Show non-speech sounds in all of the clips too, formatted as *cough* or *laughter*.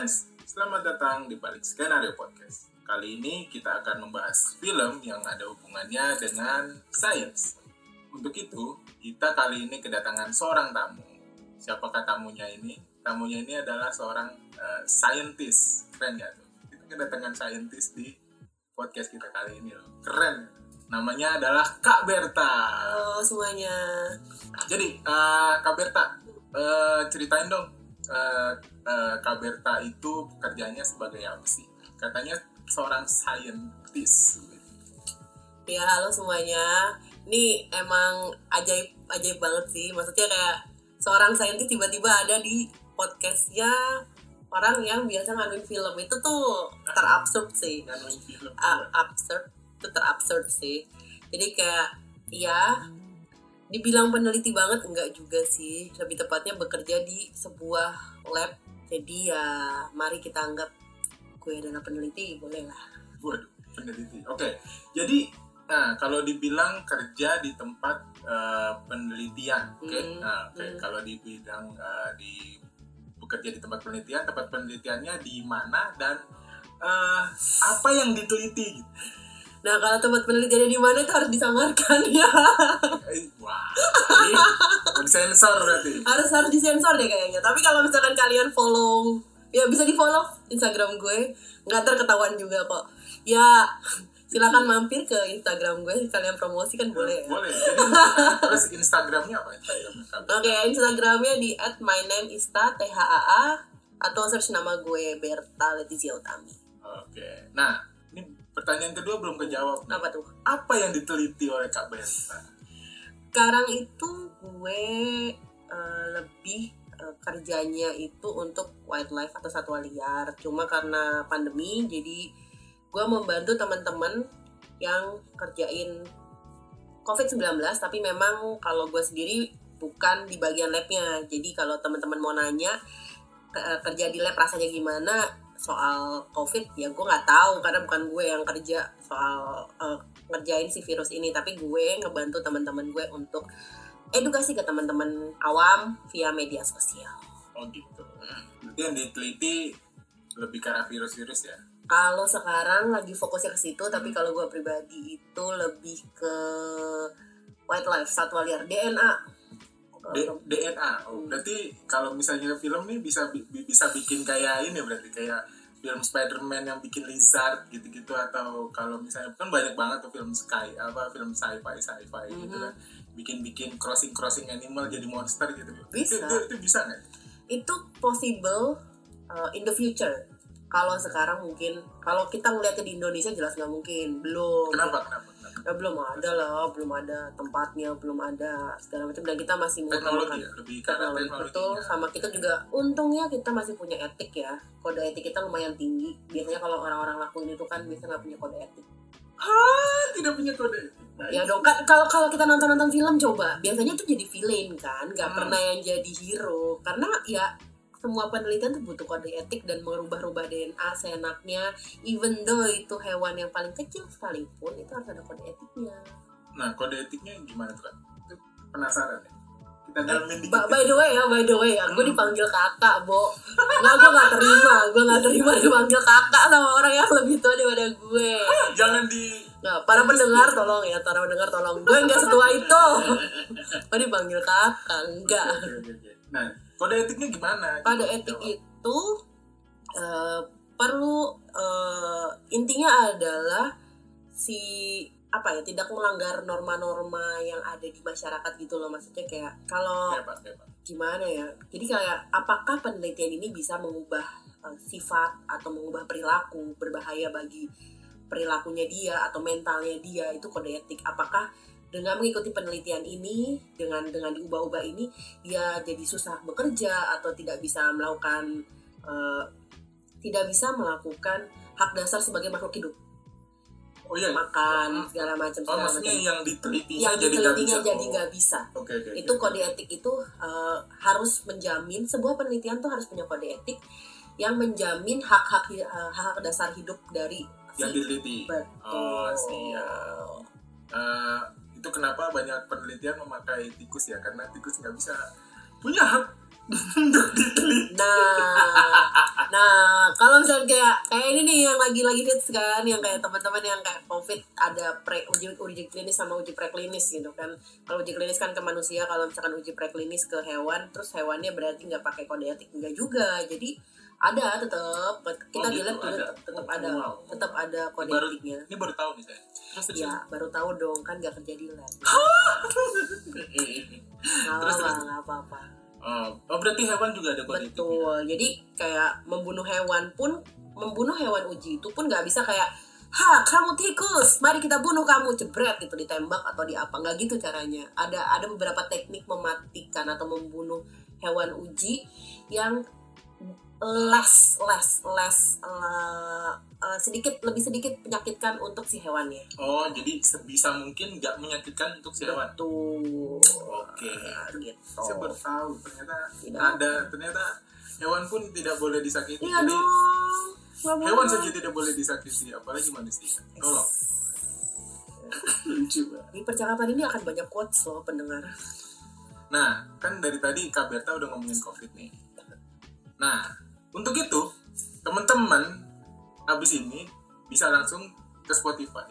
friends, selamat datang di balik skenario podcast. Kali ini kita akan membahas film yang ada hubungannya dengan sains. Untuk itu, kita kali ini kedatangan seorang tamu. Siapakah tamunya ini? Tamunya ini adalah seorang uh, scientist. Keren ya tuh? Kita kedatangan scientist di podcast kita kali ini loh. Keren. Namanya adalah Kak Berta. Halo semuanya. Jadi, uh, Kak Berta, uh, ceritain dong uh, uh, Kak Berta itu kerjanya sebagai apa sih? Katanya seorang scientist. Ya halo semuanya. Ini emang ajaib ajaib banget sih. Maksudnya kayak seorang scientist tiba-tiba ada di podcastnya orang yang biasa nganuin film itu tuh terabsurd sih. Nganuin film. Uh, absurd, itu terabsurd sih. Jadi kayak ya dibilang peneliti banget enggak juga sih lebih tepatnya bekerja di sebuah lab jadi ya mari kita anggap gue adalah peneliti boleh lah Waduh, peneliti oke jadi nah kalau dibilang kerja di tempat uh, penelitian oke okay? Hmm, nah okay. hmm. kalau dibilang uh, di bekerja di tempat penelitian tempat penelitiannya di mana dan uh, apa yang diteliti gitu Nah kalau tempat penelitiannya di mana itu harus disamarkan *laughs* ya. Eh, Wah, sensor berarti. harus harus disensor deh kayaknya. Tapi kalau misalkan kalian follow, ya bisa di follow Instagram gue. Nggak terketahuan juga kok. Ya silakan mampir ke Instagram gue. Kalian promosi kan boleh ya. Boleh. Jadi, terus Instagramnya apa? Instagramnya? Oke, Instagramnya di @mynameista thaa atau search nama gue Berta Letizia Utami. Oke. Nah, ini pertanyaan kedua belum kejawab. Apa tuh? Apa yang diteliti oleh Kak Berta? Sekarang itu gue eh, lebih eh, kerjanya itu untuk wildlife atau satwa liar. Cuma karena pandemi, jadi gue membantu teman-teman yang kerjain COVID-19. Tapi memang kalau gue sendiri bukan di bagian labnya. Jadi kalau teman-teman mau nanya ke- kerja di lab rasanya gimana soal COVID, ya gue nggak tahu karena bukan gue yang kerja soal eh, ngerjain si virus ini tapi gue ngebantu teman-teman gue untuk edukasi ke teman-teman awam via media sosial. Oh gitu. Berarti yang diteliti lebih ke arah virus-virus ya? Kalau sekarang lagi fokusnya ke situ, tapi kalau gue pribadi itu lebih ke wildlife satwa liar DNA. D- DNA. Oh, berarti kalau misalnya film nih bisa bi- bi- bisa bikin kayak ini berarti kayak film Spider-Man yang bikin lizard gitu-gitu atau kalau misalnya kan banyak banget tuh film sky apa film sci-fi sci-fi gitu Mhm. kan bikin-bikin crossing-crossing animal jadi monster gitu. Bisa. Itu, itu, itu bisa nggak? Itu possible uh, in the future. Kalau sekarang mungkin, kalau kita ngeliatnya di Indonesia jelas nggak mungkin, belum. Kenapa? Kenapa? Ya, belum ada lah, belum ada tempatnya, belum ada segala macam. Dan kita masih Teknologi menggunakan ya, lebih teknologi betul. Sama kita juga untungnya kita masih punya etik ya. Kode etik kita lumayan tinggi. Biasanya kalau orang-orang lakuin itu kan biasanya nggak punya kode etik. Hah, tidak punya kode etik. Baik. ya dong kan kalau kalau kita nonton nonton film coba biasanya tuh jadi villain kan. Nggak Hmm. pernah yang jadi hero. Karena ya semua penelitian tuh butuh kode etik dan merubah-rubah DNA seenaknya even though itu hewan yang paling kecil sekalipun itu harus ada kode etiknya Nah, kode etiknya gimana tuh kan? Penasaran ya. Kita dalamin dikit. Ba- by the way ya, by the way ya, gue Hmm. dipanggil kakak, Bo. Nggak, gue gak terima. Gue gak terima dipanggil kakak sama orang yang lebih tua daripada gue. *laughs* Jangan di Nggak, para pendengar tolong ya, para pendengar tolong. Gue nggak setua itu. *laughs* Gue dipanggil kakak, enggak. Nah, kode etiknya gimana? Kode etik itu eh, perlu eh, intinya adalah si apa ya tidak melanggar norma-norma yang ada di masyarakat gitu loh. Maksudnya kayak kalau gimana ya? Jadi kayak apakah penelitian ini bisa mengubah uh, sifat atau mengubah perilaku berbahaya bagi perilakunya dia atau mentalnya dia? Itu kode etik. Apakah dengan mengikuti penelitian ini dengan dengan diubah-ubah ini dia jadi susah bekerja atau tidak bisa melakukan uh, tidak bisa melakukan hak dasar sebagai makhluk hidup Oh iya. makan segala macam Oh, maksudnya macam yang ditelitinya yang jadi nggak bisa. jadi Oh, nggak bisa Oke, oke. itu kode etik itu uh, harus menjamin sebuah penelitian tuh harus punya kode etik yang menjamin hak-hak uh, hak dasar hidup dari yang si diteliti. Betul. Oh, siap. Eh, itu kenapa banyak penelitian memakai tikus ya karena tikus nggak bisa punya hak. *laughs* Nah, nah kalau misalnya kayak kayak ini nih yang lagi-lagi hits kan, yang kayak teman-teman yang kayak COVID ada pre uji uji klinis sama uji preklinis gitu kan. Kalau uji klinis kan ke manusia, kalau misalkan uji preklinis ke hewan, terus hewannya berarti nggak pakai kode etik enggak juga. Jadi ada tetap kita Oh, gitu, dilihat dulu ada. tetap Oh, ada wow. tetap ada kode Baru- etiknya. Ini baru tahu nih saya. Terus terus. Ya baru tahu dong kan nggak kerja di lab. *laughs* Nggak Terus, terus. nggak apa-apa. Oh, oh, berarti hewan juga ada kode etiknya. Betul. Jadi kayak membunuh hewan pun membunuh hewan uji itu pun nggak bisa kayak ha kamu tikus mari kita bunuh kamu jebret gitu ditembak atau di apa nggak gitu caranya ada ada beberapa teknik mematikan atau membunuh hewan uji yang less less less eh, eh, sedikit lebih sedikit menyakitkan untuk si hewannya Oh, jadi sebisa mungkin nggak menyakitkan untuk si hewan. tuh Oke. gitu Saya baru tahu ternyata Tidak. ada ternyata hewan pun tidak boleh disakiti. iya jadi dong hewan saja tidak boleh disakiti, apalagi manusia. Tolong. *laughs* Lucu banget. di percakapan ini akan banyak quotes loh pendengar Nah, kan dari tadi Kak Berta udah ngomongin COVID nih. Nah, untuk itu, teman-teman habis ini bisa langsung ke Spotify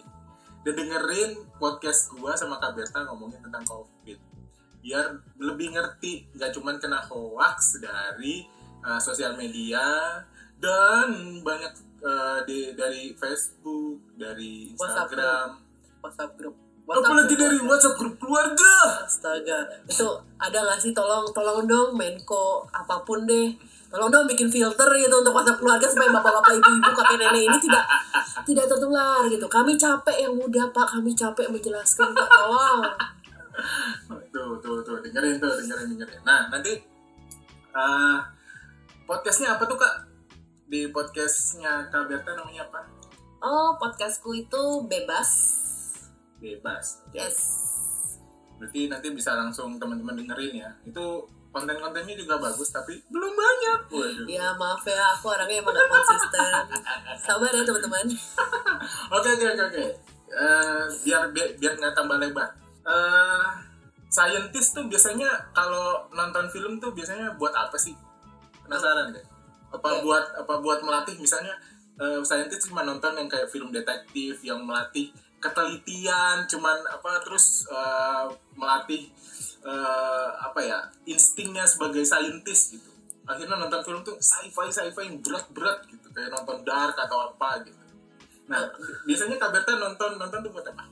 dan dengerin podcast gua sama Kak Berta ngomongin tentang COVID. Biar lebih ngerti, nggak cuman kena hoax dari uh, sosial media dan banyak uh, di, dari Facebook, dari WhatsApp Instagram, WhatsApp grup apalagi grup. dari WhatsApp grup keluarga. astaga itu ada nggak sih tolong tolong dong Menko apa pun deh tolong dong bikin filter gitu untuk WhatsApp keluarga supaya bapak-bapak ibu-ibu kakek nenek ini tidak tidak tertular gitu. Kami capek yang muda pak. Kami capek menjelaskan pak. Tolong. Tuh tuh tuh dengerin tuh dengerin dengerin. Nah nanti eh podcastnya apa tuh kak? Di podcastnya kak Berta namanya apa? Oh podcastku itu bebas. Bebas yes. Berarti nanti bisa langsung teman-teman dengerin ya. Itu konten-kontennya juga bagus tapi belum banyak. Waduh. Ya maaf ya aku orangnya emang gak konsisten. Sabar ya teman-teman. *laughs* Oke oke oke oke. Eh, biar biar biar nggak tambah lebar. Eh scientist tuh biasanya kalau nonton film tuh biasanya buat apa sih? Penasaran deh apa Oke. buat apa buat melatih? Misalnya eh, scientist cuma nonton yang kayak film detektif yang melatih ketelitian cuman apa terus eh, melatih eh, apa ya instingnya sebagai scientist gitu. Akhirnya nonton film tuh sci-fi sci-fi yang berat-berat gitu kayak nonton dark atau apa gitu. Nah biasanya Kak Berta nonton nonton tuh buat apa?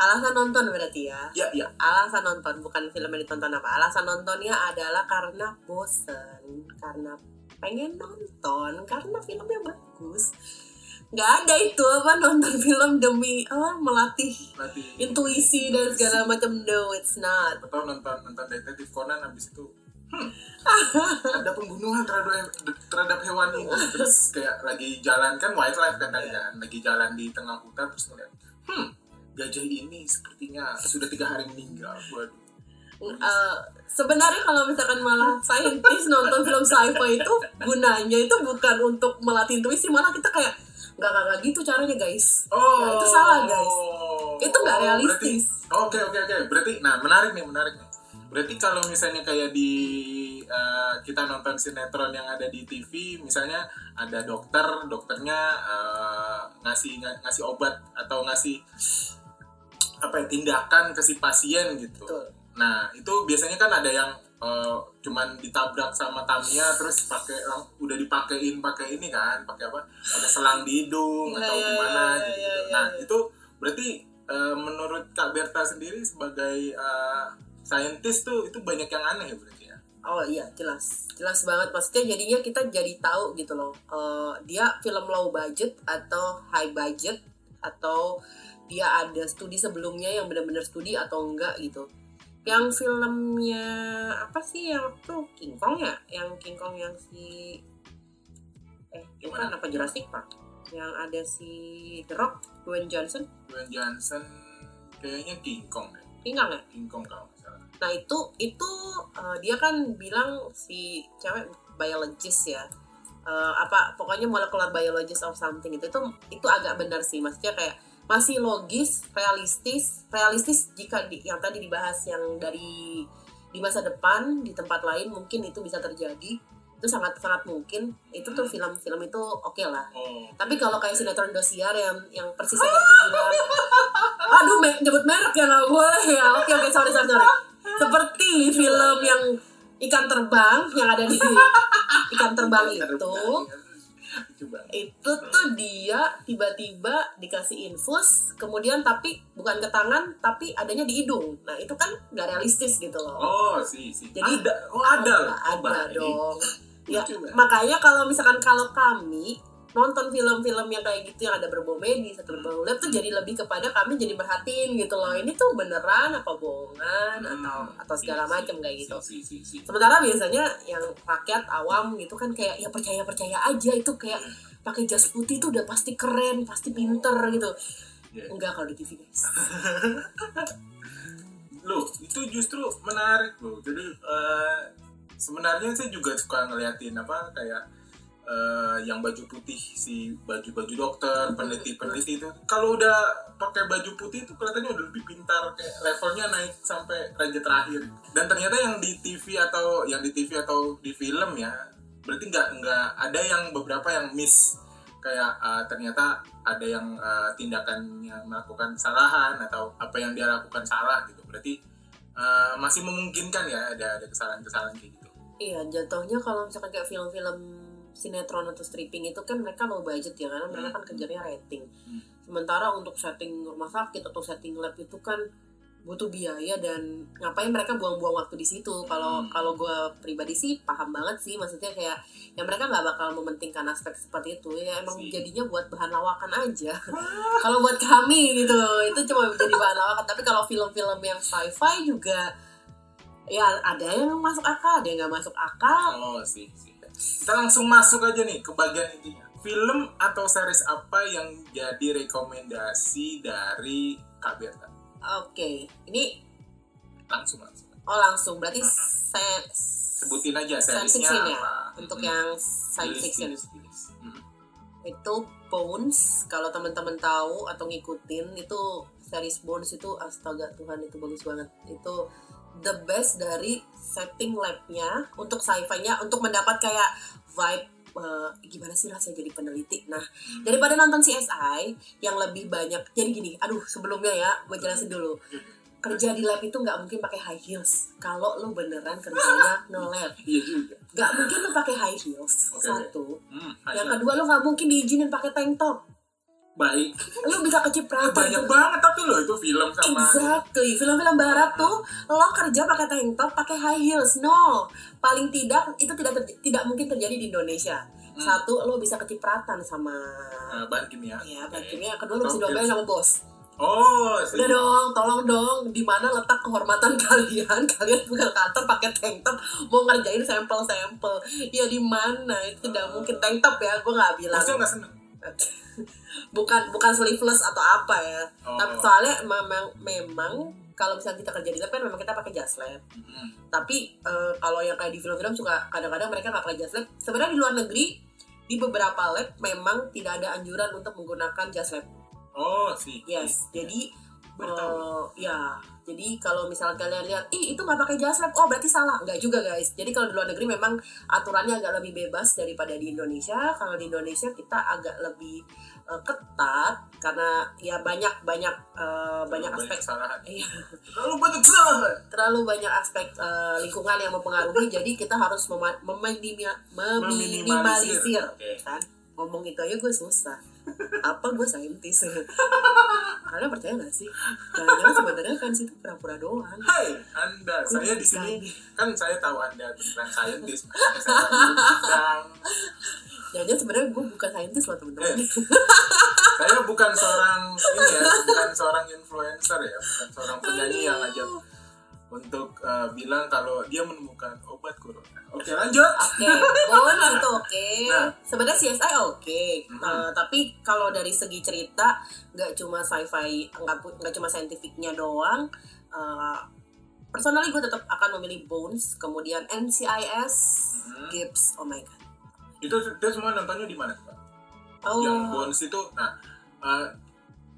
Alasan nonton berarti ya? Ya ya alasan nonton bukan film yang ditonton apa. Alasan nontonnya adalah karena bosen karena pengen nonton karena filmnya bagus nggak ada itu apa nonton *laughs* film demi apa melatih nanti intuisi dan segala macam. No it's not. Atau nonton nonton detektif Conan habis itu hmm, *laughs* ada pembunuhan terhadap terhadap hewan. Ini terus kayak lagi jalan kan wildlife kan tadi kan lagi jalan di tengah hutan terus ngeliat hmm gajah ini sepertinya sudah tiga hari meninggal. Waduh. Eh, sebenarnya kalau misalkan malah saintis nonton film sci-fi itu gunanya itu bukan untuk melatih intuisi malah kita kayak nggak nggak gitu caranya guys oh Nah, itu salah, guys. Itu nggak Oh, realistis. oke oke oke berarti nah menarik nih menarik nih berarti kalau misalnya kayak di eh, kita nonton sinetron yang ada di TV misalnya ada dokter dokternya eh, ngasih ngasih obat atau ngasih apa ya tindakan ke si pasien gitu Betul. nah itu biasanya kan ada yang eh, cuman ditabrak sama Tamiya terus pakai udah dipakein pakai ini kan pakai apa? Ada selang di hidung Iya, atau iya, gimana iya, gitu, iya, iya, nah itu berarti eh, menurut Kak Berta sendiri sebagai eh, saintis tuh itu banyak yang aneh ya berarti ya? Oh iya jelas. Jelas banget. Maksudnya jadinya kita jadi tahu gitu loh. Eh, dia film low budget atau high budget atau dia ada studi sebelumnya yang benar-benar studi atau enggak gitu yang filmnya apa sih? Yang tuh King Kong ya? Yang King Kong yang si eh Gimana? apa Jurassic Park? Yang ada si The Rock Dwayne Johnson? Dwayne Johnson kayaknya King Kong deh. King Kong ya? King Kong kalau salah. Nah itu itu eh, dia kan bilang si cewek biologist ya. Eh, apa pokoknya molecular biologist of something itu itu itu agak benar sih. Maksudnya kayak masih logis realistis realistis jika di, yang tadi dibahas yang dari di masa depan di tempat lain mungkin itu bisa terjadi. Itu sangat sangat mungkin. Itu tuh film-film itu oke lah. Oh. tapi kalau kayak sinetron dosiar yang yang persis yang bilang *laughs* aduh me nyebut merek ya nggak boleh ya. Oke oke sorry sorry sorry. Seperti film yang ikan terbang yang ada di *laughs* ikan terbang itu Coba. itu tuh dia tiba-tiba dikasih infus kemudian tapi bukan ke tangan tapi adanya di hidung nah itu kan nggak realistis gitu loh Oh, sih, sih. Jadi- ada, oh ada, ada Baik. dong ya makanya kalau misalkan kalau kami nonton film-film yang kayak gitu yang ada berbau medis atau berbau lab tuh jadi lebih kepada kami jadi merhatiin gitu loh ini tuh beneran apa bohongan Hmm, atau atau segala iya, macam kayak gitu sih, sih, sih. sementara biasanya yang rakyat awam gitu kan kayak ya percaya percaya aja itu kayak pakai jas putih tuh udah pasti keren pasti pinter gitu Iya. enggak kalau di TV guys *laughs* Loh, itu justru menarik loh. Jadi eh, sebenarnya saya juga suka ngeliatin apa kayak eh, yang baju putih si baju-baju dokter, peneliti-peneliti itu. Kalau udah pakai baju putih itu kelihatannya udah lebih pintar kayak levelnya naik sampai raja terakhir. Dan ternyata yang di TV atau yang di TV atau di film ya berarti nggak nggak ada yang beberapa yang miss kayak eh, ternyata ada yang eh, tindakannya melakukan kesalahan atau apa yang dia lakukan salah gitu berarti eh, masih memungkinkan ya ada ada kesalahan-kesalahan kayak gitu Iya, jatuhnya kalau misalkan kayak film-film sinetron atau stripping itu kan mereka low budget ya karena mereka kan kejarnya rating. Hmm. Sementara untuk setting rumah sakit atau setting lab itu kan butuh biaya dan ngapain mereka buang-buang waktu di situ. Kalau Hmm. kalau gue pribadi sih paham banget sih, maksudnya kayak ya mereka nggak bakal mementingkan aspek seperti itu ya emang Sih. jadinya buat bahan lawakan aja. *laughs* kalau buat kami gitu itu cuma jadi bahan lawakan. Tapi kalau film-film yang sci-fi juga ya ada yang masuk akal, ada yang nggak masuk akal. oh sih sih kita langsung masuk aja nih ke bagian intinya. Film atau series apa yang jadi rekomendasi dari Kak Berta? Oke, ini langsung langsung. Oh langsung. Berarti saya sebutin aja science seriesnya fiction ya? apa. Untuk Mm-mm. yang science fiction. tulis, tulis. Mm. itu Bones. Kalau teman-teman tahu atau ngikutin itu series Bones itu astaga Tuhan itu bagus banget. Itu the best dari setting labnya untuk sci-fi-nya untuk mendapat kayak vibe eh, gimana sih rasanya jadi peneliti. Nah daripada nonton CSI yang lebih banyak jadi gini aduh sebelumnya ya gue jelasin dulu. Kerja di lab itu nggak mungkin pakai high heels. Kalau lo beneran kerjanya *laughs* nge-lab iya nggak mungkin lo pakai high heels satu. Hmm, yang kedua lo nggak mungkin diizinin pakai tank top baik lo bisa kecipratan banyak tuh. banget tapi loh itu film sama Exactly, film-film barat tuh lo kerja pakai tank top, pakai high heels. No, paling tidak itu tidak tidak mungkin terjadi di Indonesia. Hmm. Satu, lo bisa kecipratan sama eh, bahan kimia ya, Oke. bahannya. Kedua, lo bisa diomelin sama bos. oh sih. Udah dong, tolong dong, di mana letak kehormatan *laughs* kalian? Kalian bukan kantor pakai tank top, mau ngerjain sampel-sampel. Ya di mana? Itu tidak mungkin tank top ya, gue nggak bilang. Maksudnya nggak seneng *laughs* bukan bukan sleeveless atau apa ya. Oh. Tapi soalnya memang memang kalau misalnya kita kerja di lab kan memang kita pakai jas lab. Hmm. Tapi eh, kalau yang kayak di film-film suka kadang-kadang mereka nggak pakai jas lab. Sebenarnya di luar negeri di beberapa lab memang tidak ada anjuran untuk menggunakan jas lab. oh sih Yes, jadi eh, ya jadi kalau misalnya kalian lihat, ih itu nggak pakai jas lab, oh berarti salah. Nggak juga guys. Jadi kalau di luar negeri memang aturannya agak lebih bebas daripada di Indonesia. Kalau di Indonesia kita agak lebih eh, ketat karena ya banyak banyak eh, banyak Terlalu aspek kesalahan Iya. terlalu banyak kesalahan terlalu banyak aspek eh, lingkungan yang mempengaruhi jadi kita harus mema- meminima- meminimalisir Oke. kan ngomong itu aja gue susah. Apa gue saintis? Kalian percaya gak sih? Jangan-jangan sebenarnya fans itu pura-pura doang. Hai, Anda, Gue saya di sini. kan saya tahu Anda tentang saintis, undang. jangan-jangan sebenarnya gue bukan saintis loh teman-teman. Eh. Saya bukan seorang ini ya, bukan seorang influencer ya, bukan seorang penyanyi yang ngajak untuk eh, bilang kalau dia menemukan obat corona. Oke, lanjut. Oke, bonus itu oke. Nah. Sebenarnya CSI oke, Mhm. Eh, tapi kalau dari segi cerita nggak cuma sci-fi, nggak cuma saintifiknya doang. Uh, personally gue tetap akan memilih Bones, kemudian NCIS, Mhm. Gibbs. Oh my god. Itu itu semua nontonnya di mana, Pak? Oh, Yang Bones itu, nah eh,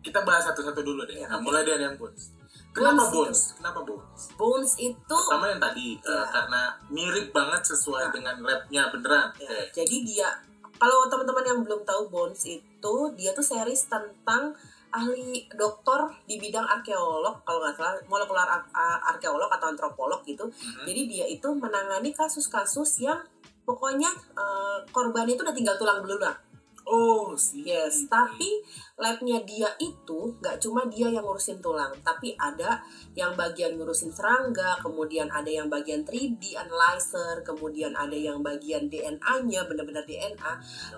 kita bahas satu-satu dulu deh. Ya, Nah, oke. mulai dari yang Bones. Kenapa Bones? Kenapa Bones? Bones itu Pertama yang tadi eh, Iya. karena mirip banget sesuai Ya. dengan labnya beneran. Ya, Oke. jadi dia kalau teman-teman yang belum tahu Bones itu dia tuh series tentang ahli dokter di bidang arkeolog kalau nggak salah molekular ar- ar- arkeolog atau antropolog gitu. Mhm. Jadi dia itu menangani kasus-kasus yang pokoknya eh, korban itu udah tinggal tulang belulang. Oh, sih. Yes, tapi labnya dia itu nggak cuma dia yang ngurusin tulang, tapi ada yang bagian ngurusin serangga, kemudian ada yang bagian 3D analyzer, kemudian ada yang bagian DNA-nya, benar-benar DNA,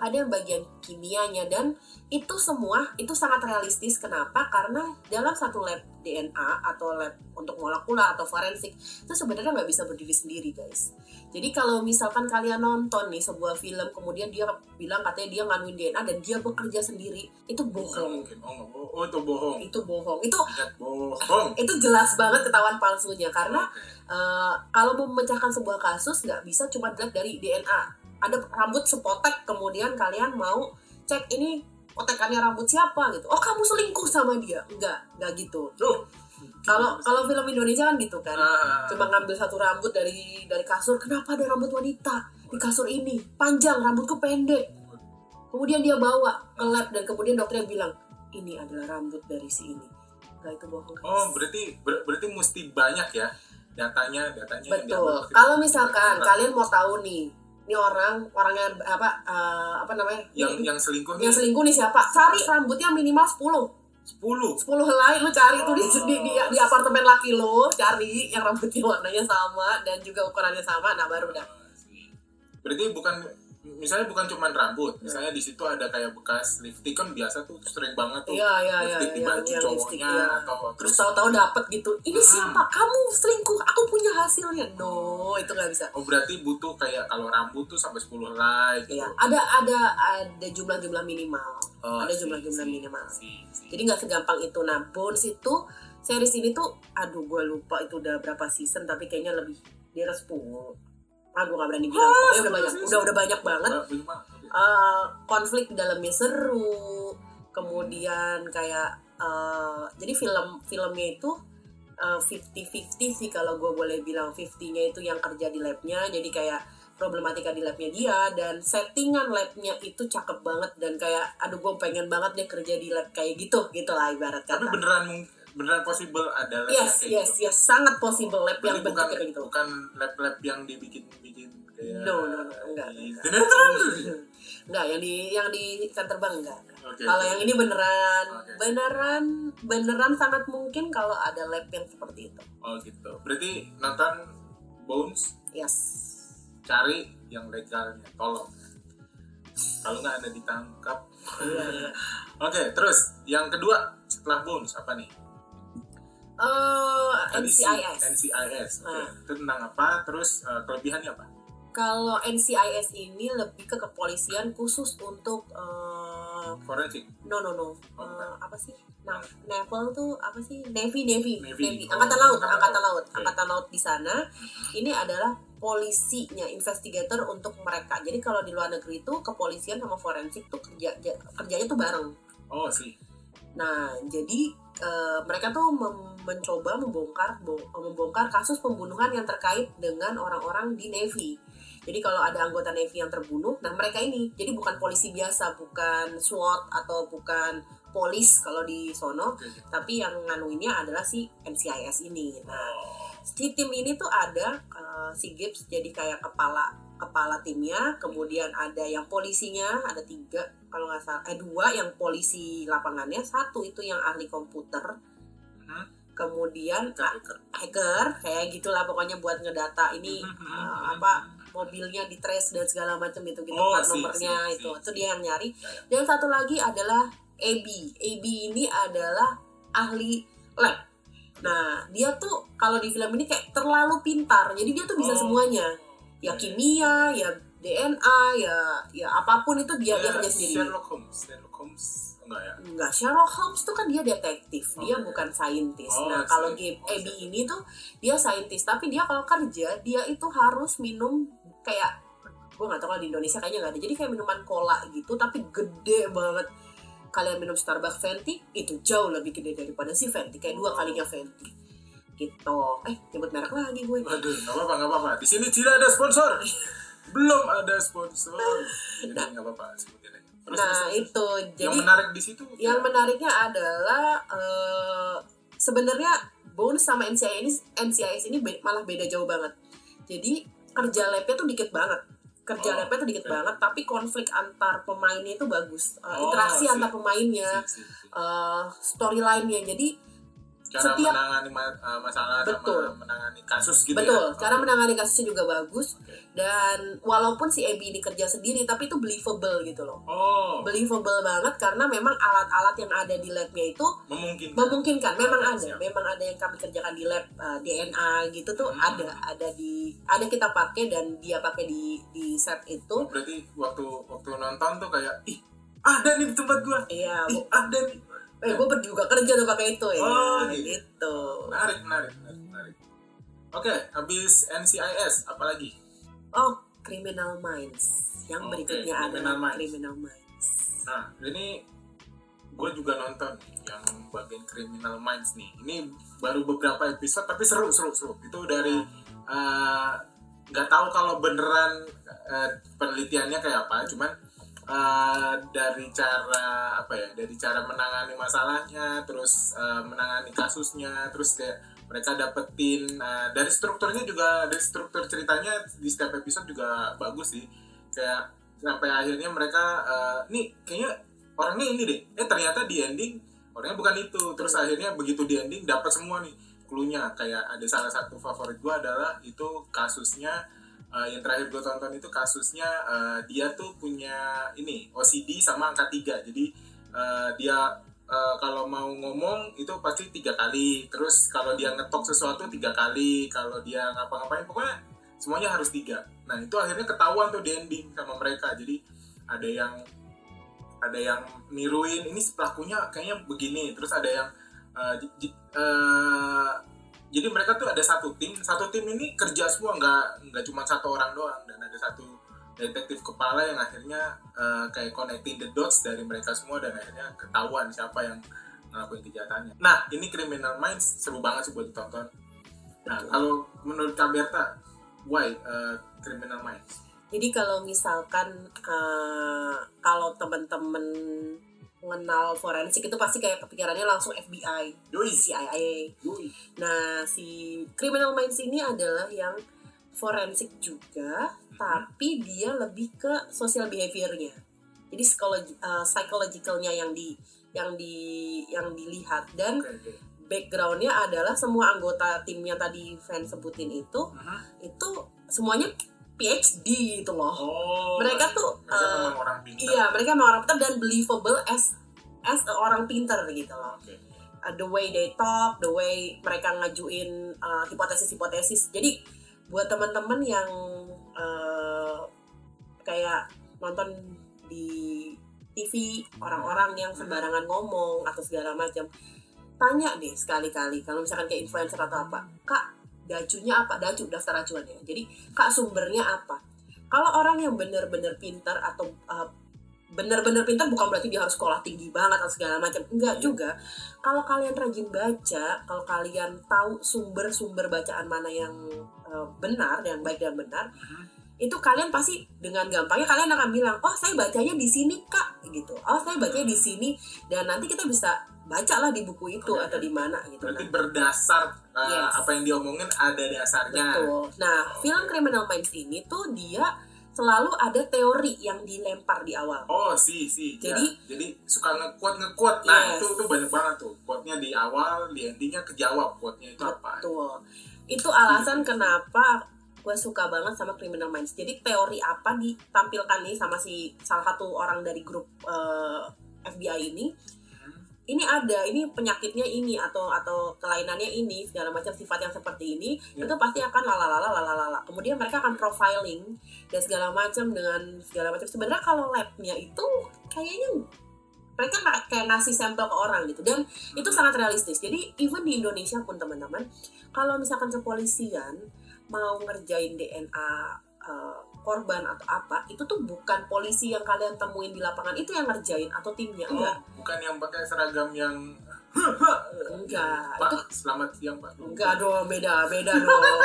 ada yang bagian kimianya dan itu semua itu sangat realistis. Kenapa? Karena dalam satu lab DNA atau lab untuk molekular atau forensik itu sebenarnya nggak bisa berdiri sendiri, guys. Jadi kalau misalkan kalian nonton nih sebuah film kemudian dia bilang katanya dia nganuin DNA dan dia bekerja sendiri, itu Nggak bohong. mungkin. Oh, nggak bohong. Oh, itu bohong. Itu bohong. Itu bohong. *laughs* itu jelas banget ketahuan palsunya karena Oke. eh, kalau mau memecahkan sebuah kasus nggak bisa cuma dilihat dari DNA. Ada rambut sepotek kemudian kalian mau cek ini potekannya rambut siapa gitu. Oh kamu selingkuh sama dia? Enggak, enggak gitu. Duh. Kalau kalau film Indonesia kan gitu kan. Ah. Cuma ngambil satu rambut dari dari kasur. Kenapa ada rambut wanita di kasur ini? Panjang, rambutku pendek. Kemudian dia bawa ke lab dan kemudian dokternya bilang ini adalah rambut dari si ini. Enggak itu bohong. guys. Oh, berarti ber- berarti mesti banyak ya datanya datanya yang Betul. Kalau misalkan Nah, kalian mau tahu nih, ini orang orangnya apa eh, apa namanya? yang Ini- yang selingkuh yang nih selingkuh nih siapa? Cari rambutnya minimal 10. 10 10 helai lu cari tuh di, di, di, di apartemen laki lu, cari yang rambutnya warnanya sama dan juga ukurannya sama, nah baru dah. Berarti bukan misalnya bukan cuma rambut, misalnya di situ ada kayak bekas lipstick kan biasa tuh sering banget tuh. Iya iya iya lipstick di yang, baju lipstick cowoknya iya. atau Terus tahu-tahu dapet gitu. Ini Hmm. siapa? Kamu selingkuh. Aku punya hasilnya. No, itu nggak bisa. Oh berarti butuh kayak kalau rambut tuh sampai 10 helai gitu. Iya, ada ada ada jumlah-jumlah minimal. Oh, ada jumlah-jumlah si- minimal. si- si. Jadi nggak segampang itu. Nah, Bones itu series ini tuh, aduh gue lupa itu udah berapa season, tapi kayaknya lebih di atas 10. Ah, gue gak berani bilang. Pokoknya udah banyak, udah udah banyak banget. Eh, konflik dalamnya seru. Kemudian kayak, eh, jadi film filmnya itu eh, 50-50 sih kalau gue boleh bilang 50-nya itu yang kerja di labnya. Jadi kayak problematika di labnya dia dan settingan labnya itu cakep banget dan kayak aduh gue pengen banget deh kerja di lab kayak gitu gitu lah ibarat Tapi kata. beneran mung- beneran possible ada lab Yes, kayak yes, gitu. yes, sangat possible lab yang bukan kayak gitu. bukan lab-lab yang dibikin-bikin kayak No, no, no, enggak, di enggak. *laughs* yang di yang di ikan terbang enggak. Oke. Kalau yang ini beneran, Oke. beneran, beneran sangat mungkin kalau ada lab yang seperti itu. Oh gitu. Berarti nonton Bones Yes. cari yang legalnya, tolong. Kalau nggak ada ditangkap. Iya. *laughs* Oke, terus yang kedua setelah Bones apa nih? Tadi si- NCIS. NCIS. Oke. Ah. Itu tentang apa? Terus eh, kelebihannya apa? Kalau NCIS ini lebih ke kepolisian khusus untuk eh, Forensik. no no no Oh, Eh, apa sih? Nah, naval tuh apa sih? Navy Navy Navy. Oh, Angkatan laut, Angkatan angkatan laut. laut, Oke. angkatan laut di sana. Ini adalah polisinya, investigator untuk mereka. Jadi kalau di luar negeri itu kepolisian sama forensik tuh kerja ja- kerjanya tuh bareng. Oh sih. Nah, jadi eh, mereka tuh mem- mencoba membongkar bo- membongkar kasus pembunuhan yang terkait dengan orang-orang di Navy. Jadi kalau ada anggota Navy yang terbunuh, nah mereka ini jadi bukan polisi biasa, bukan SWAT atau bukan polis kalau di sono, tapi yang nganuinnya adalah si NCIS ini. Nah, Oh. si tim ini tuh ada eh, si Gibbs jadi kayak kepala kepala timnya, kemudian ada yang polisinya ada tiga kalau nggak salah, eh dua yang polisi lapangannya, satu itu yang ahli komputer, Mhm. Kemudian Hacker, kayak gitulah pokoknya buat ngedata ini mhm, apa mobilnya di trace dan segala macam itu gitu Oh, plat si, nomornya si, itu. si, itu dia yang nyari. Ya, ya. dan satu lagi adalah AB AB ini adalah ahli lab. Nah dia tuh kalau di film ini kayak terlalu pintar. Jadi dia tuh bisa Oh. semuanya. Ya kimia ya DNA ya ya apa pun itu dia dia Ya, kerja sendiri. Sherlock Holmes. Sherlock Holmes enggak ya? Enggak, Sherlock Holmes tuh kan dia detektif, dia Oke. bukan saintis. Oh, nah, kalau. Gabe Oh, Abby ini tuh dia saintis, tapi dia kalau kerja dia itu harus minum kayak gue nggak tahu kalau di Indonesia kayaknya nggak ada. Jadi kayak minuman cola gitu, tapi gede banget. Kalian minum Starbucks Venti itu jauh lebih gede daripada si Venti, kayak dua kalinya Venti. gitu eh nyebut merek lagi gue Waduh, nggak apa-apa, nggak apa-apa. Di sini tidak ada sponsor. *laughs* Belum ada sponsor. Jadi nggak apa-apa, sebutin aja. Terus, nah terus, terus. itu jadi yang menarik di situ yang ya, menariknya adalah eh, sebenarnya Bones sama NCIS ini NCIS ini be- malah beda jauh banget. Jadi kerja labnya tuh dikit banget. Kerja Oh, labnya tuh dikit oke. banget, tapi konflik antar pemainnya itu bagus. Eh, Oh, interaksi antar pemainnya, sip. eh, storyline-nya. Jadi cara setiap- menangani ma- uh, masalah Betul. sama menangani kasus gitu betul, ya. cara menangani kasusnya juga bagus. Oke. Dan walaupun si Abby ini kerja sendiri, tapi itu believable gitu loh. Oh, Believable banget karena memang alat-alat yang ada di labnya itu memungkinkan. memungkinkan memang ada siap. memang ada yang kami kerjakan di lab uh, DNA gitu tuh Hmm. ada ada di ada kita pakai dan dia pakai di di set itu Berarti waktu waktu nonton tuh kayak ih ada nih tempat gua. iya Ih, ada nih. Eh gue juga kerja tuh pakai itu ya Oh, gitu. gitu Menarik, menarik, menarik, menarik. Oke, habis NCIS apalagi? oh Criminal Minds yang Oke, berikutnya Criminal adalah Minds. Criminal Minds Nah, ini gue juga nonton yang bagian Criminal Minds nih. Ini baru beberapa episode tapi seru seru seru. Itu dari eh, nggak tahu kalau beneran eh, penelitiannya kayak apa, cuman eh, dari cara apa ya, dari cara menangani masalahnya, terus eh, menangani kasusnya, terus kayak mereka dapetin eh, dari strukturnya juga dari struktur ceritanya di setiap episode juga bagus sih. Kayak sampai akhirnya mereka eh, nih kayaknya orangnya ini deh. Eh ternyata di ending orangnya bukan itu. Terus akhirnya begitu di ending dapat semua nih cluenya. Kayak ada salah satu favorit gua adalah itu kasusnya eh, yang terakhir gue tonton itu kasusnya eh, dia tuh punya ini OCD sama angka tiga. Jadi eh, dia eh, kalau mau ngomong itu pasti tiga kali. Terus kalau dia ngetok sesuatu tiga kali. Kalau dia ngapa-ngapain pokoknya semuanya harus tiga. Nah itu akhirnya ketahuan tuh di sama mereka. Jadi ada yang ada yang niruin ini pelakunya kayaknya begini. Terus ada yang eh, j- j- eh, jadi mereka tuh ada satu tim satu tim ini kerja semua nggak nggak cuma satu orang doang dan ada satu detektif kepala yang akhirnya eh, kayak connecting the dots dari mereka semua dan akhirnya ketahuan siapa yang ngelakuin kejahatannya. Nah ini Criminal Minds seru banget sih buat ditonton. Nah kalau menurut Kak Berta, why eh, Criminal Minds? jadi kalau misalkan eh, kalau teman-teman mengenal forensik itu pasti kayak kepikirannya langsung FBI, Yoi, CIA. yoi. Nah, si Criminal Minds ini adalah yang forensik juga, tapi dia lebih ke social behaviornya. Jadi psikologi, uh, psychologicalnya yang di yang di yang dilihat dan Oke, oke. backgroundnya adalah semua anggota tim yang tadi Van sebutin itu Mhm. itu semuanya PhD gitu loh. Oh, Mereka tuh, mereka eh, memang orang pintar. Iya, mereka memang orang pintar dan believable as as orang pintar gitu loh. Oke. uh, the way they talk, the way mereka ngajuin uh, hipotesis-hipotesis. Jadi buat teman-teman yang uh, kayak nonton di TV orang-orang yang sembarangan ngomong atau segala macam, tanya deh sekali-kali kalau misalkan kayak influencer atau apa, kak dacunya apa? Dacu daftar acuan ya. Jadi kak sumbernya apa? Kalau orang yang benar-benar pintar atau uh, benar-benar pintar bukan berarti dia harus sekolah tinggi banget atau segala macam enggak Iya. juga kalau kalian rajin baca kalau kalian tahu sumber-sumber bacaan mana yang uh, benar yang baik dan benar Mhm. itu kalian pasti dengan gampangnya kalian akan bilang oh saya bacanya di sini kak gitu oh saya bacanya di sini dan nanti kita bisa bacalah di buku itu Oke, atau di mana gitu Berarti Nah, berdasar uh, Yes. apa yang diomongin ada dasarnya. betul nah film Criminal Minds ini tuh dia selalu ada teori yang dilempar di awal Oh, si, si. Ya, Jadi- jadi suka ngekuat ngekuat. Nah, Yes. itu itu banyak banget tuh. Quote-nya di awal, di endingnya kejawab quote-nya itu apa. Betul. Itu alasan kenapa gue suka banget sama Criminal Minds. Jadi teori apa ditampilkan nih sama si salah satu orang dari grup eh, FBI ini. Hmm. Ini ada, ini penyakitnya ini atau atau kelainannya ini segala macam sifat yang seperti ini Ya. itu pasti akan lalalala lalalala. Kemudian mereka akan profiling dan segala macam dengan segala macam. Sebenarnya kalau labnya itu kayaknya mereka kayak ngasih sampel ke orang gitu dan itu sangat realistis. Jadi even di Indonesia pun teman-teman, kalau misalkan kepolisian mau ngerjain DNA uh, korban atau apa, itu tuh bukan polisi yang kalian temuin di lapangan itu yang ngerjain atau timnya Oh, enggak. bukan yang pakai seragam yang enggak *laughs* Pak, itu selamat siang Pak. enggak dong beda beda dong.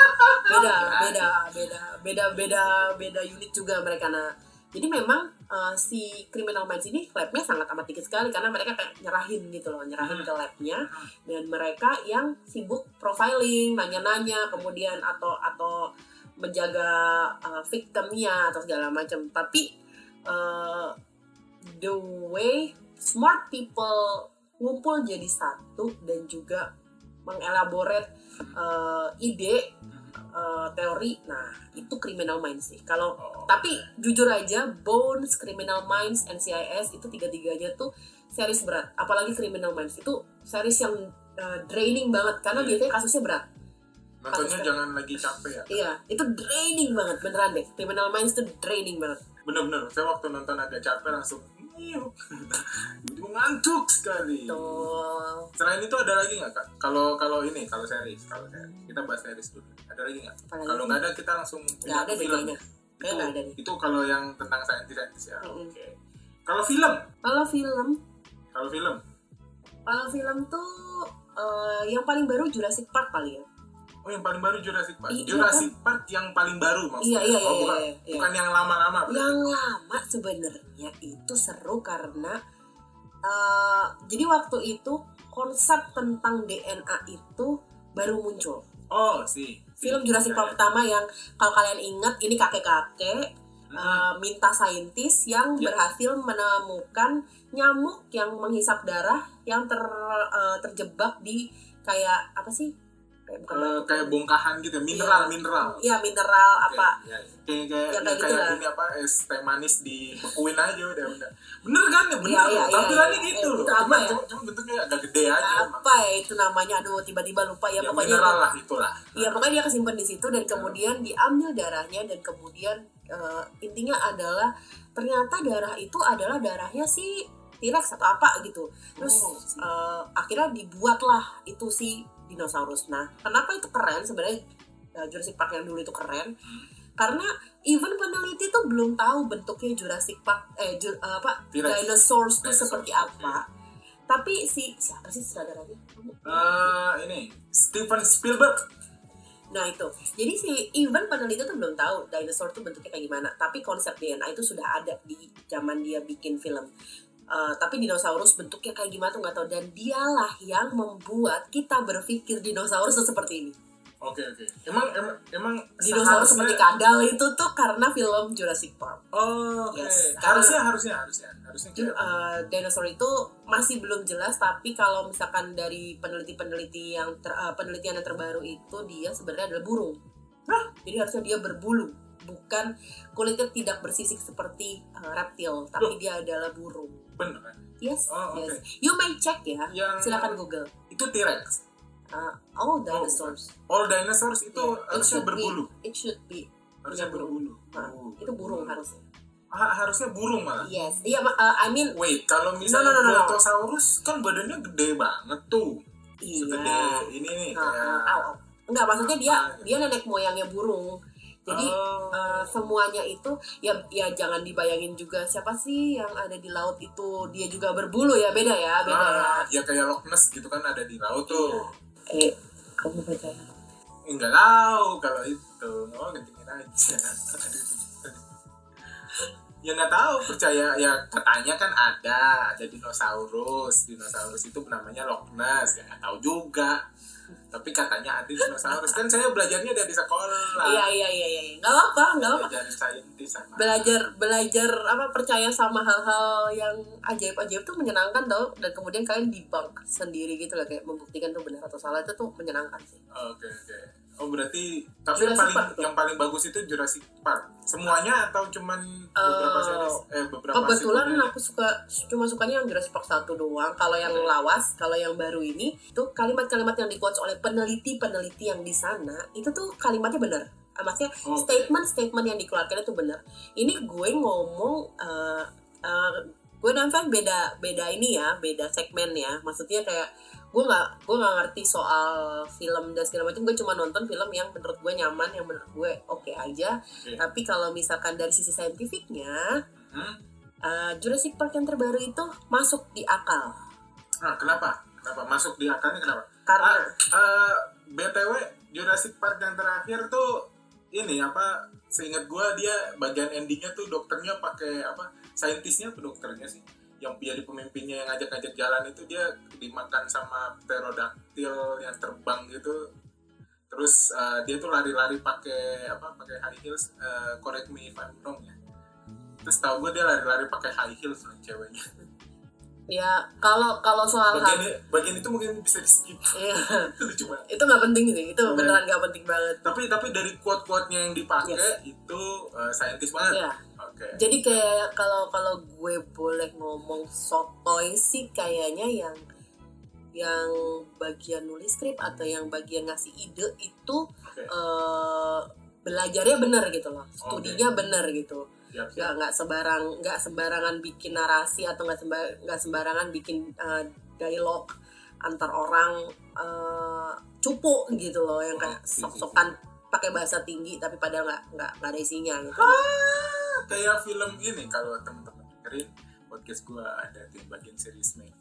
Beda beda beda beda beda beda unit juga mereka nah jadi memang uh, si Criminal Minds ini labnya sangat amat dikit sekali karena mereka kayak nyerahin gitu loh nyerahin ke labnya. Dan mereka yang sibuk profiling nanya-nanya kemudian atau atau menjaga uh, victimnya atau segala macam tapi uh, the way smart people ngumpul jadi satu dan juga mengelaborate uh, ide uh, teori nah itu criminal minds sih kalau Oh, tapi jujur aja Bones, Criminal Minds, NCIS itu tiga-tiganya tuh series berat. Apalagi Criminal Minds itu series yang uh, draining banget karena Iya. biasanya kasusnya berat. Nontonnya jangan lagi capek ya. Iya, itu draining banget beneran deh. Criminal Minds itu draining banget. Bener-bener, saya waktu nonton agak capek langsung "Nyiu." Jadi *laughs* ngantuk sekali. Tuh. Selain itu ada lagi nggak kak? Kalau kalau ini kalau series, kalau series. kita bahas series dulu. Ada lagi nggak? Kalau nggak ada kita langsung Nggak ada film. kayaknya. Itu, nggak ada deh. itu kalau yang tentang saintis-saintis ya. Mm-mm. Oke. Kalau film, Kalau film, kalau film, kalau film tuh uh, yang paling baru Jurassic Park kali ya. Oh yang paling baru Jurassic Park. Iya, Jurassic Park yang paling baru maksudnya. Iya, iya, iya, oh, bukan, iya, iya. bukan yang lama-lama. Yang lama sebenarnya itu seru karena uh, jadi waktu itu konsep tentang DNA itu baru muncul. Oh sih. Film Jurassic Park pertama yang kalau kalian ingat ini kakek-kakek uh, minta saintis yang Ya. berhasil menemukan nyamuk yang menghisap darah yang ter uh, terjebak di kayak apa sih? Kayak bukan Eh, batu. kayak bongkahan gitu, mineral, Iya. mineral. Iya, mineral apa? Iya, iya. Kayak kayak Ya, ya, kayak kayak ini apa es teh manis dibekuin aja udah udah. Bener kan ya bener. Iya, iya, iya, Tampilannya iya. gitu Eh, loh. itu apa Cuma, ya? cuma, cuma bentuknya agak gede aja. Apa ya itu namanya? Aduh, tiba-tiba lupa ya, Ya, pokoknya mineral itu. lah itulah. Iya pokoknya dia kesimpan di situ dan kemudian diambil darahnya dan kemudian eh, intinya adalah ternyata darah itu adalah darahnya si T-Rex atau apa gitu. Terus Oh, eh, akhirnya dibuatlah itu si dinosaurus. Nah, kenapa itu keren sebenarnya eh, Jurassic Park yang dulu itu keren? Hmm. Karena even peneliti tuh belum tahu bentuknya Jurassic Park eh ju- eh, apa dinosaurus itu seperti apa. Tapi si siapa sih saudaranya? Eh, ini Steven Spielberg. Nah itu, jadi si even peneliti tuh belum tahu dinosaur tuh bentuknya kayak gimana. Tapi konsep DNA itu sudah ada di zaman dia bikin film. Eh, tapi dinosaurus bentuknya kayak gimana tuh nggak tahu. Dan dialah yang membuat kita berpikir dinosaurus seperti ini. Oke oke. Emang emang emang Dinosaurus seperti kadal itu tuh karena film Jurassic Park. Oh, oke. Yes. Harusnya harusnya harusnya harusnya kayak eh, dinosaur itu masih belum jelas tapi kalau misalkan dari peneliti-peneliti yang ter- eh, penelitian yang terbaru itu dia sebenarnya adalah burung. Hah? Jadi harusnya dia berbulu, bukan kulitnya tidak bersisik seperti eh, reptil, tapi dia adalah burung. bener kan? Yes, Oh, oke. yes. You may check ya. Yang Silakan Google. itu T-Rex. Uh, oh, dinosaurs. All dinosaurs itu Yeah. Harusnya berbulu. Be, it should be. Harusnya burung. berbulu. Nah, Oh. itu burung harusnya. Ah, harusnya burung malah. Yes. Iya, uh, I mean Wait, kalau misalnya No, no, no, no. Brontosaurus kan badannya gede banget tuh. iya. Segede ini nih kayak uh, au, au. Enggak, maksudnya dia Apa? dia nenek moyangnya burung. Jadi Oh. eh, semuanya itu ya ya jangan dibayangin juga siapa sih yang ada di laut itu dia juga berbulu ya beda ya beda Ah, ya. ya kayak Loch Ness gitu kan ada di laut tuh. Eh kamu percaya? Enggak tahu kalau itu. Oh, kencengin aja. *laughs* ya nggak tahu percaya ya katanya kan ada ada dinosaurus dinosaurus itu namanya Loch Ness ya nggak tahu juga tapi katanya ada dinosaurus kan saya belajarnya dari sekolah Iya iya iya iya. Enggak apa enggak apa. belajar saintis sama Belajar belajar apa percaya sama hal-hal yang ajaib-ajaib tuh menyenangkan tau dan kemudian kalian debunk sendiri gitu lah kayak membuktikan tuh benar atau salah itu tuh menyenangkan sih. Oke oke. Oh berarti tapi yang paling Park yang paling bagus itu Jurassic Park. Semuanya atau cuman beberapa Eh, series eh beberapa Kebetulan aku suka cuma sukanya yang Jurassic Park 1 doang. Kalau yang lawas, kalau yang baru ini tuh kalimat-kalimat yang di oleh peneliti-peneliti yang di sana itu tuh kalimatnya benar. Ah, Maksudnya statement-statement yang dikeluarkan itu benar. Ini gue ngomong eh eh, gue dan Fan beda beda ini ya, beda segmen ya. Maksudnya kayak gue nggak gue nggak ngerti soal film dan segala macam gue cuma nonton film yang menurut gue nyaman yang menurut gue oke aja Oke. tapi kalau misalkan dari sisi saintifiknya Hmm? Uh, Jurassic Park yang terbaru itu masuk di akal. Nah, kenapa? Kenapa masuk di akalnya kenapa? karena Ah, eh, BTW Jurassic Park yang terakhir tuh ini apa? Seingat gua dia bagian endingnya tuh dokternya pakai apa? Saintisnya apa dokternya sih? Yang jadi pemimpinnya yang ngajak-ngajak jalan itu dia dimakan sama pterodactyl yang terbang gitu. Terus eh, dia tuh lari-lari pakai apa? Pakai high heels. eh, correct me if I'm wrong ya. Terus tahu gue dia lari-lari pakai high heels loh ceweknya. ya kalau kalau soal hal Bagian, bagian itu mungkin bisa di skip. Iya. *laughs* itu banget. itu nggak penting sih itu Oke. beneran nggak penting banget tapi tapi dari quote quote nya yang dipakai Yes. itu uh, saintis banget ya oke. Jadi kayak kalau kalau gue boleh ngomong sotoy sih kayaknya yang yang bagian nulis skrip atau yang bagian ngasih ide itu oke. eh, belajarnya bener gitu loh. Studinya bener gitu. Siap nggak siap. Nggak sembarang nggak sembarangan bikin narasi atau nggak sembar nggak sembarangan bikin eh, dialog antar orang eh, cupu gitu loh. Yang kayak Oh, iya, iya, sok-sokan pakai bahasa tinggi tapi padahal nggak nggak nggak ada isinya gitu. Ah, kayak film ini kalau teman-teman dengerin podcast gua ada di bagian series nih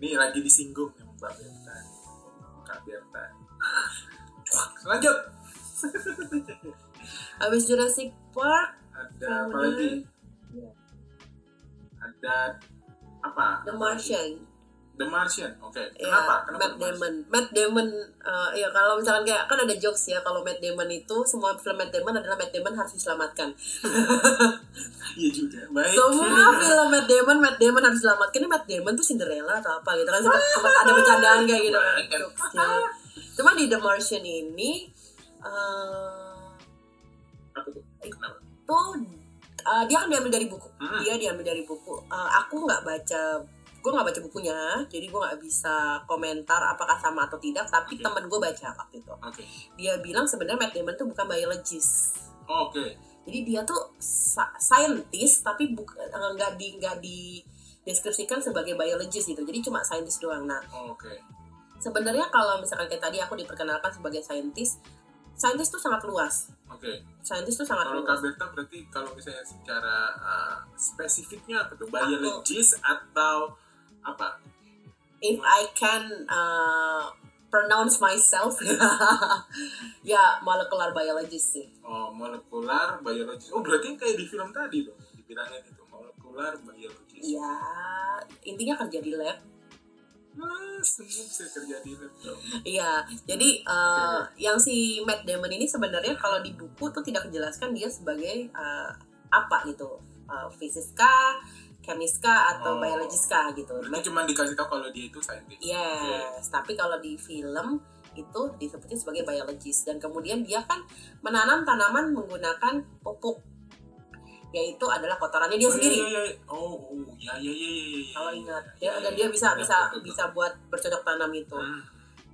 ini lagi disinggung sama Mbak Berta. Kak Berta. Lanjut. *laughs* Habis Jurassic Park ada apa lagi? Ada apa? The? Martian The Martian. Oke ya kenapa? Kenapa Matt The Martian? Damon Matt Damon eh, ya kalau misalkan kayak kan ada jokes ya kalau Matt Damon itu semua film Matt Damon adalah Matt Damon harus diselamatkan. *laughs* Iya juga. Baik. Semua film Matt Damon Matt Damon harus diselamatkan. Ini Matt Damon tuh Cinderella atau apa gitu kan sempat, sempat ada bercandaan kayak gitu. Kan jokesnya cuma di The Martian ini kenapa tuh? uh, dia kan diambil dari buku. Hmm. dia diambil dari buku. Uh, aku nggak baca gue nggak baca bukunya jadi gue nggak bisa komentar apakah sama atau tidak tapi Oke. temen gue baca waktu itu. Oke. Dia bilang sebenarnya Matt Damon tuh bukan biologist oke. Jadi dia tuh scientist tapi buk- eh, nggak di nggak di deskripsikan sebagai biologist gitu. Jadi cuma scientist doang. Nah oke. sebenarnya kalau misalkan kayak tadi aku diperkenalkan sebagai scientist scientist tuh sangat luas. Oke, scientist tuh sangat kalau luas. Berta berarti kalau misalnya secara uh, spesifiknya apa tuh? Biologis atau apa? if I can uh, pronounce myself *laughs* ya molecular biologist sih Oh, molekular biologis. Oh, berarti kayak di film tadi tuh, dibilangin itu molekular biologis. ya intinya kerja di lab Ah, semua bisa kerja di iya jadi uh, yang si Matt Damon ini sebenarnya kalau di buku tuh tidak dijelaskan dia sebagai uh, apa gitu uh, fisiska kemiska atau Oh. biologiska gitu Berarti cuma dikasih tahu kalau dia itu saintis. Yes, tapi kalau di film itu disebutnya sebagai biologis dan kemudian dia kan menanam tanaman menggunakan pupuk yaitu adalah kotorannya dia Oh, sendiri. iya, iya, iya. Oh, oh, ya, ya, ya, ya, ya, ya. Kalau ingat, Ya, dia, ya, dan ya. dia bisa Betul, bisa betul, bisa buat bercocok tanam itu. Hmm.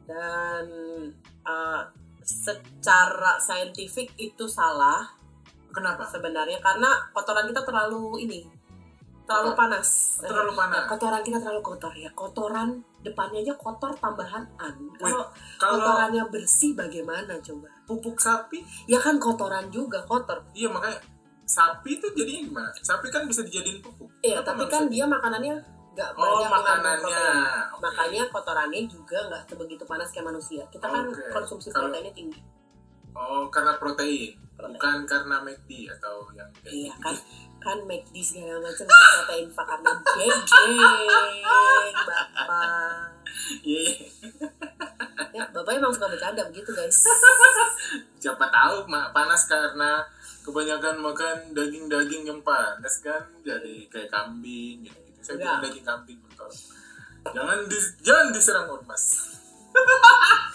Dan uh, secara saintifik itu salah Kenapa? sebenarnya karena kotoran kita terlalu ini terlalu panas. Terlalu Eh, panas. kotoran kita terlalu kotor ya. Kotoran depannya aja kotor tambahan an. Kalau kotorannya bersih bagaimana coba? pupuk sapi, Ya kan kotoran juga kotor. iya makanya sapi itu jadinya gimana? Sapi kan bisa dijadiin pupuk. Iya, Kenapa tapi kan dia makanannya nggak Oh, banyak mengandung makanannya. Oke. Makanya kotorannya juga nggak sebegitu panas kayak manusia. Kita kan Oke. konsumsi Kalau- proteinnya tinggi. Oh, karena protein, Protein. bukan karena McD atau yang Iya gitu. kan, kan McD segala macam itu protein pak karena geng bapak. Iya, iya. Ya bapak emang suka bercanda begitu guys. *laughs* siapa tahu mak panas karena kebanyakan makan daging-daging yang panas kan jadi kayak kambing gitu. gitu. Saya bilang daging kambing betul. Jangan di, jangan diserang ormas. *laughs*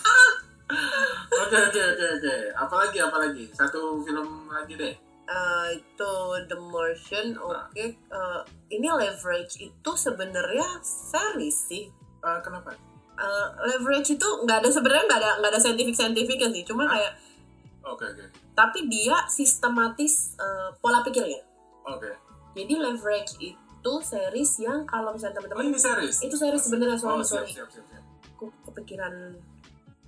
Oke oke oke oke. Apalagi apalagi satu film lagi deh. Eh, itu The Martian, oke. Eh, ini Leverage itu sebenarnya series sih. Eh, kenapa? Eh, leverage itu nggak ada sebenarnya nggak ada nggak ada scientific scientificnya sih cuma Hah? kayak Oke oke tapi dia sistematis eh, pola pikirnya oke. jadi leverage itu series yang kalau misalnya Oh teman-teman ini series. itu series sebenarnya Oh sorry siap sorry siap siap. siap. aku kepikiran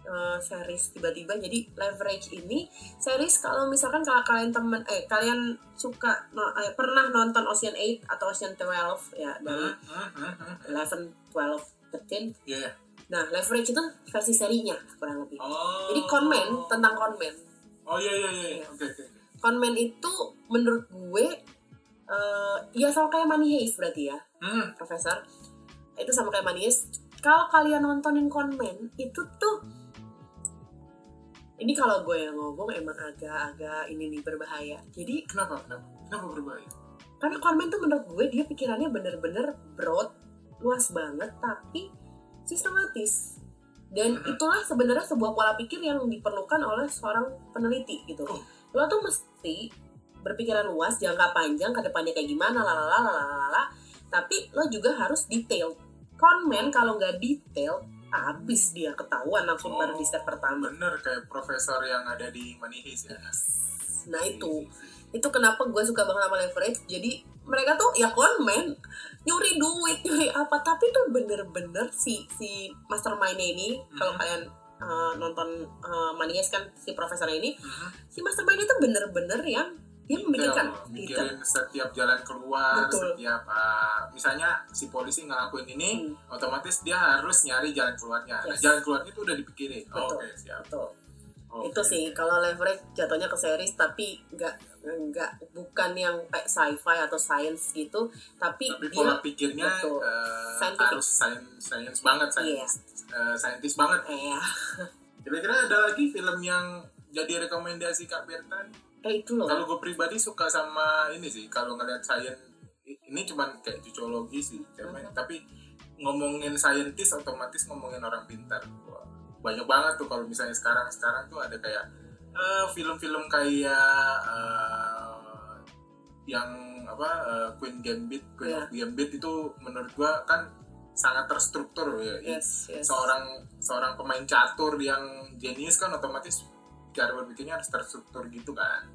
eh, series tiba-tiba jadi leverage ini series kalau misalkan kalau kalian temen eh kalian suka no- eh, pernah nonton Ocean 8 atau Ocean 12 ya dari Hmm, hmm, hmm, hmm. 11 12 13 Iya iya. Nah, Leverage itu versi serinya kurang lebih. Oh. Jadi Conman tentang Conman. Oh iya iya iya. Iya. Oke oke. Conman itu menurut gue eh ya sama kayak Money Heist berarti ya, Hmm. Profesor. Itu sama kayak Money Heist. Kalau kalian nontonin Conman itu tuh ini kalau gue yang ngomong emang agak-agak ini nih berbahaya. Jadi Kenapa? Kenapa? Kenapa berbahaya? karena Conman tuh menurut gue dia pikirannya bener-bener broad, luas banget tapi sistematis. Dan itulah sebenarnya sebuah pola pikir yang diperlukan oleh seorang peneliti gitu. Oh. Lo tuh mesti berpikiran luas, jangka panjang, ke depannya kayak gimana, lalala, lalala, tapi lo juga harus detail. Conman kalau nggak detail, habis dia ketahuan langsung Oh. baru di step pertama. Bener kayak profesor yang ada di Money Heist ya. Nah Si- itu, itu kenapa gue suka banget sama leverage jadi mereka tuh ya konmen nyuri duit nyuri apa tapi tuh bener-bener si si mastermindnya ini kalau Mhm. kalian uh, nonton uh, Money Heist kan si profesornya ini Mhm. si mastermind itu bener-bener yang dia memikirkan Detail, detail mikirin setiap jalan keluar, Betul. setiap uh, misalnya si polisi ngelakuin ini, Hmm, otomatis dia harus nyari jalan keluarnya. Nah, Yes. jalan keluarnya itu udah dipikirin. Betul. Oke, siap. betul. Oke. itu sih kalau leverage jatuhnya ke series tapi nggak nggak bukan yang kayak sci-fi atau science gitu tapi, Tapi dia pola pikirnya betul. uh, Scientific. harus sains sains banget, Iya. sains uh, saintis banget. eh Kira-kira ada lagi film yang jadi rekomendasi Kak Berta? Eh itu loh Kalau gue pribadi suka sama ini sih, kalau ngeliat sains ini cuman kayak cocologi sih, cuman- tapi ngomongin saintis otomatis ngomongin orang pintar. Wah, banyak banget tuh kalau misalnya sekarang sekarang tuh ada kayak eh, film-film kayak eh, yang apa eh, Queen Gambit, Queen Iya. of Gambit itu menurut gua kan sangat terstruktur ya. yes yes Seorang seorang pemain catur yang jenius kan otomatis cara berpikirnya harus terstruktur gitu kan.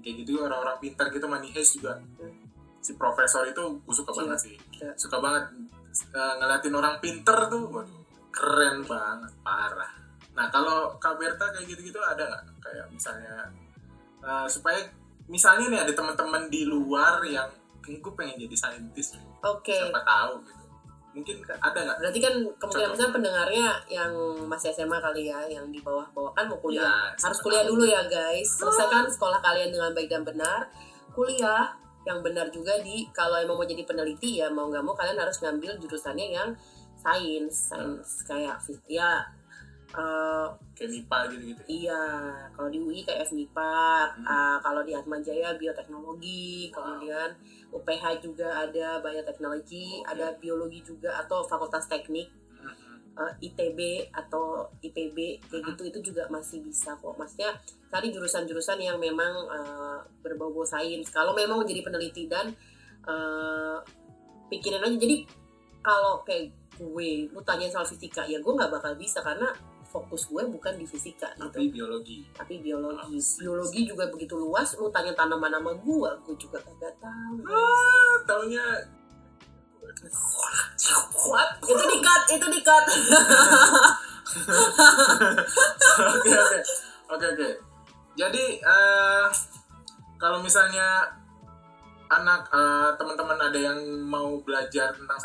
Kayak gitu orang-orang pintar gitu Money Heist juga Hmm. si profesor itu gue suka Iya. banget sih Iya. suka banget eh, ngeliatin orang pinter tuh waduh keren banget parah nah kalau Kak Berta kayak gitu-gitu ada nggak kayak misalnya eh, supaya misalnya nih ada teman-teman di luar yang gue pengen jadi saintis oke siapa tahu gitu mungkin ada nggak Berarti kan kemungkinan besar pendengarnya yang masih SMA kali ya, yang di bawah-bawah kan mau kuliah. Ya, Harus kuliah dulu ya guys. Selesaikan sekolah kalian dengan baik dan benar. Kuliah yang benar juga di kalau emang mau jadi peneliti ya mau nggak mau kalian harus ngambil jurusannya yang sains, sains kayak ya eh, kayak MIPA gitu-gitu iya kalau di UI kayak FMIPA, Hmm. ah, kalau di Atmajaya bioteknologi, Wow. kemudian UPH juga ada bioteknologi, Oke. ada biologi juga atau fakultas teknik Mhm. eh, ITB atau IPB kayak gitu itu juga masih bisa kok maksudnya cari jurusan-jurusan yang memang eh, berbau-bau sains kalau memang mau jadi peneliti dan eh, pikirin aja jadi kalau kayak gue lu tanya soal fisika ya gue nggak bakal bisa karena fokus gue bukan di fisika gitu. Tapi biologi. Tapi biologi. Ah, biologi juga begitu luas lu tanya tanaman nama gue gue juga kagak tahu. Ah, taunya What? itu dikat itu dikat. Oke oke. Oke oke. Jadi eh, kalau misalnya anak eh, teman-teman ada yang mau belajar tentang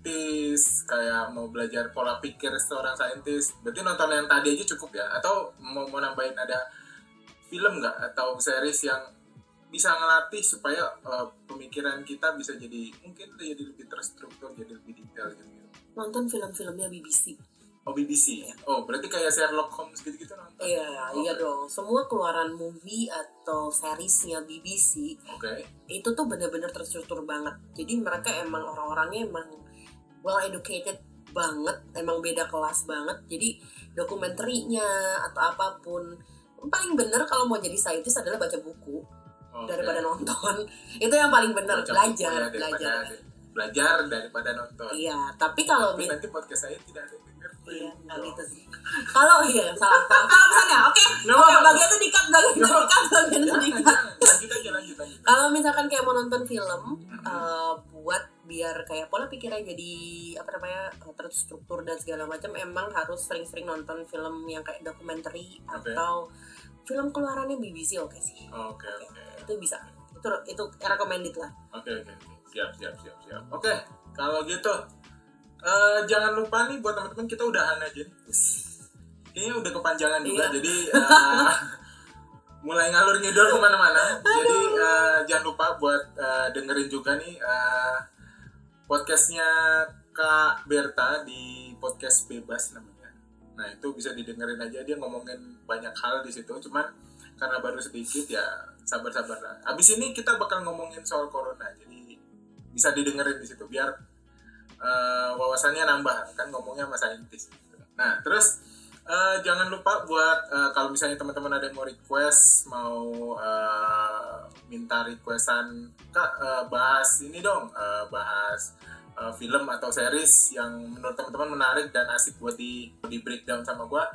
saintis, kayak mau belajar pola pikir seorang saintis, berarti nonton yang tadi aja cukup ya? Atau mau mau nambahin ada film nggak atau series yang bisa ngelatih supaya eh, pemikiran kita bisa jadi mungkin jadi lebih terstruktur, jadi lebih detail gitu. nonton film-filmnya BBC Oh BBC. Oh berarti kayak Sherlock Holmes gitu-gitu nonton? Iya, iya Oke. dong. Semua keluaran movie atau seriesnya BBC Oke. itu tuh bener-bener terstruktur banget. Jadi mereka emang orang-orangnya emang well educated banget, emang beda kelas banget. Jadi dokumenterinya atau apa pun paling bener kalau mau jadi saintis adalah baca buku Oke. daripada nonton. *laughs* itu yang paling bener Baca buku belajar, ya, daripada- belajar. belajar daripada nonton. Iya, tapi kalau Tapi nanti podcast saya tidak ada. Iya, nggak gitu sih. Kalau iya salah salah salah pesannya. Oke, Nggak oke bagian itu dikat, bagian itu dikat, bagian itu dikat. aja. Kalau misalkan kayak mau nonton film, eh, buat biar kayak pola pikirnya jadi apa namanya eh, terstruktur dan segala macam, emang harus sering-sering nonton film yang kayak dokumenter atau film keluarannya BBC oke sih. Oke, oke. Itu bisa. Itu itu recommended lah. Oke, oke. oke. Siap, siap, siap, siap. Oke, kalau gitu Eh, jangan lupa nih buat teman-teman kita udahan aja. Kayaknya udah kepanjangan juga, Iya. jadi eh, *laughs* mulai ngalur ngidul ke mana-mana. Jadi eh, jangan lupa buat eh, dengerin juga nih eh, podcastnya Kak Berta di podcast bebas namanya. Nah itu bisa didengerin aja dia ngomongin banyak hal di situ. Cuman karena baru sedikit ya sabar-sabar lah. Abis ini kita bakal ngomongin soal corona, jadi bisa didengerin di situ biar eh, wawasannya nambah kan ngomongnya sama saintis. Nah terus eh, jangan lupa buat eh, kalau misalnya teman-teman ada yang mau request mau eh, minta requestan kak eh, bahas ini dong eh, bahas eh, film atau series yang menurut teman-teman menarik dan asik buat di di breakdown sama gua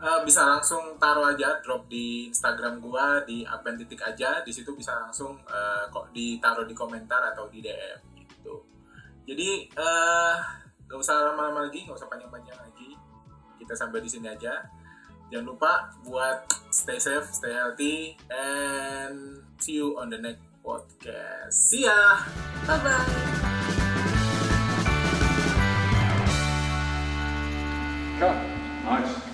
eh, bisa langsung taruh aja drop di Instagram gua di apen titik aja di situ bisa langsung eh, kok ditaruh di komentar atau di DM gitu jadi eh, uh, gak usah lama-lama lagi, gak usah panjang-panjang lagi. Kita sampai di sini aja. Jangan lupa buat stay safe, stay healthy, and see you on the next podcast. See ya, bye bye. Cut. Nice.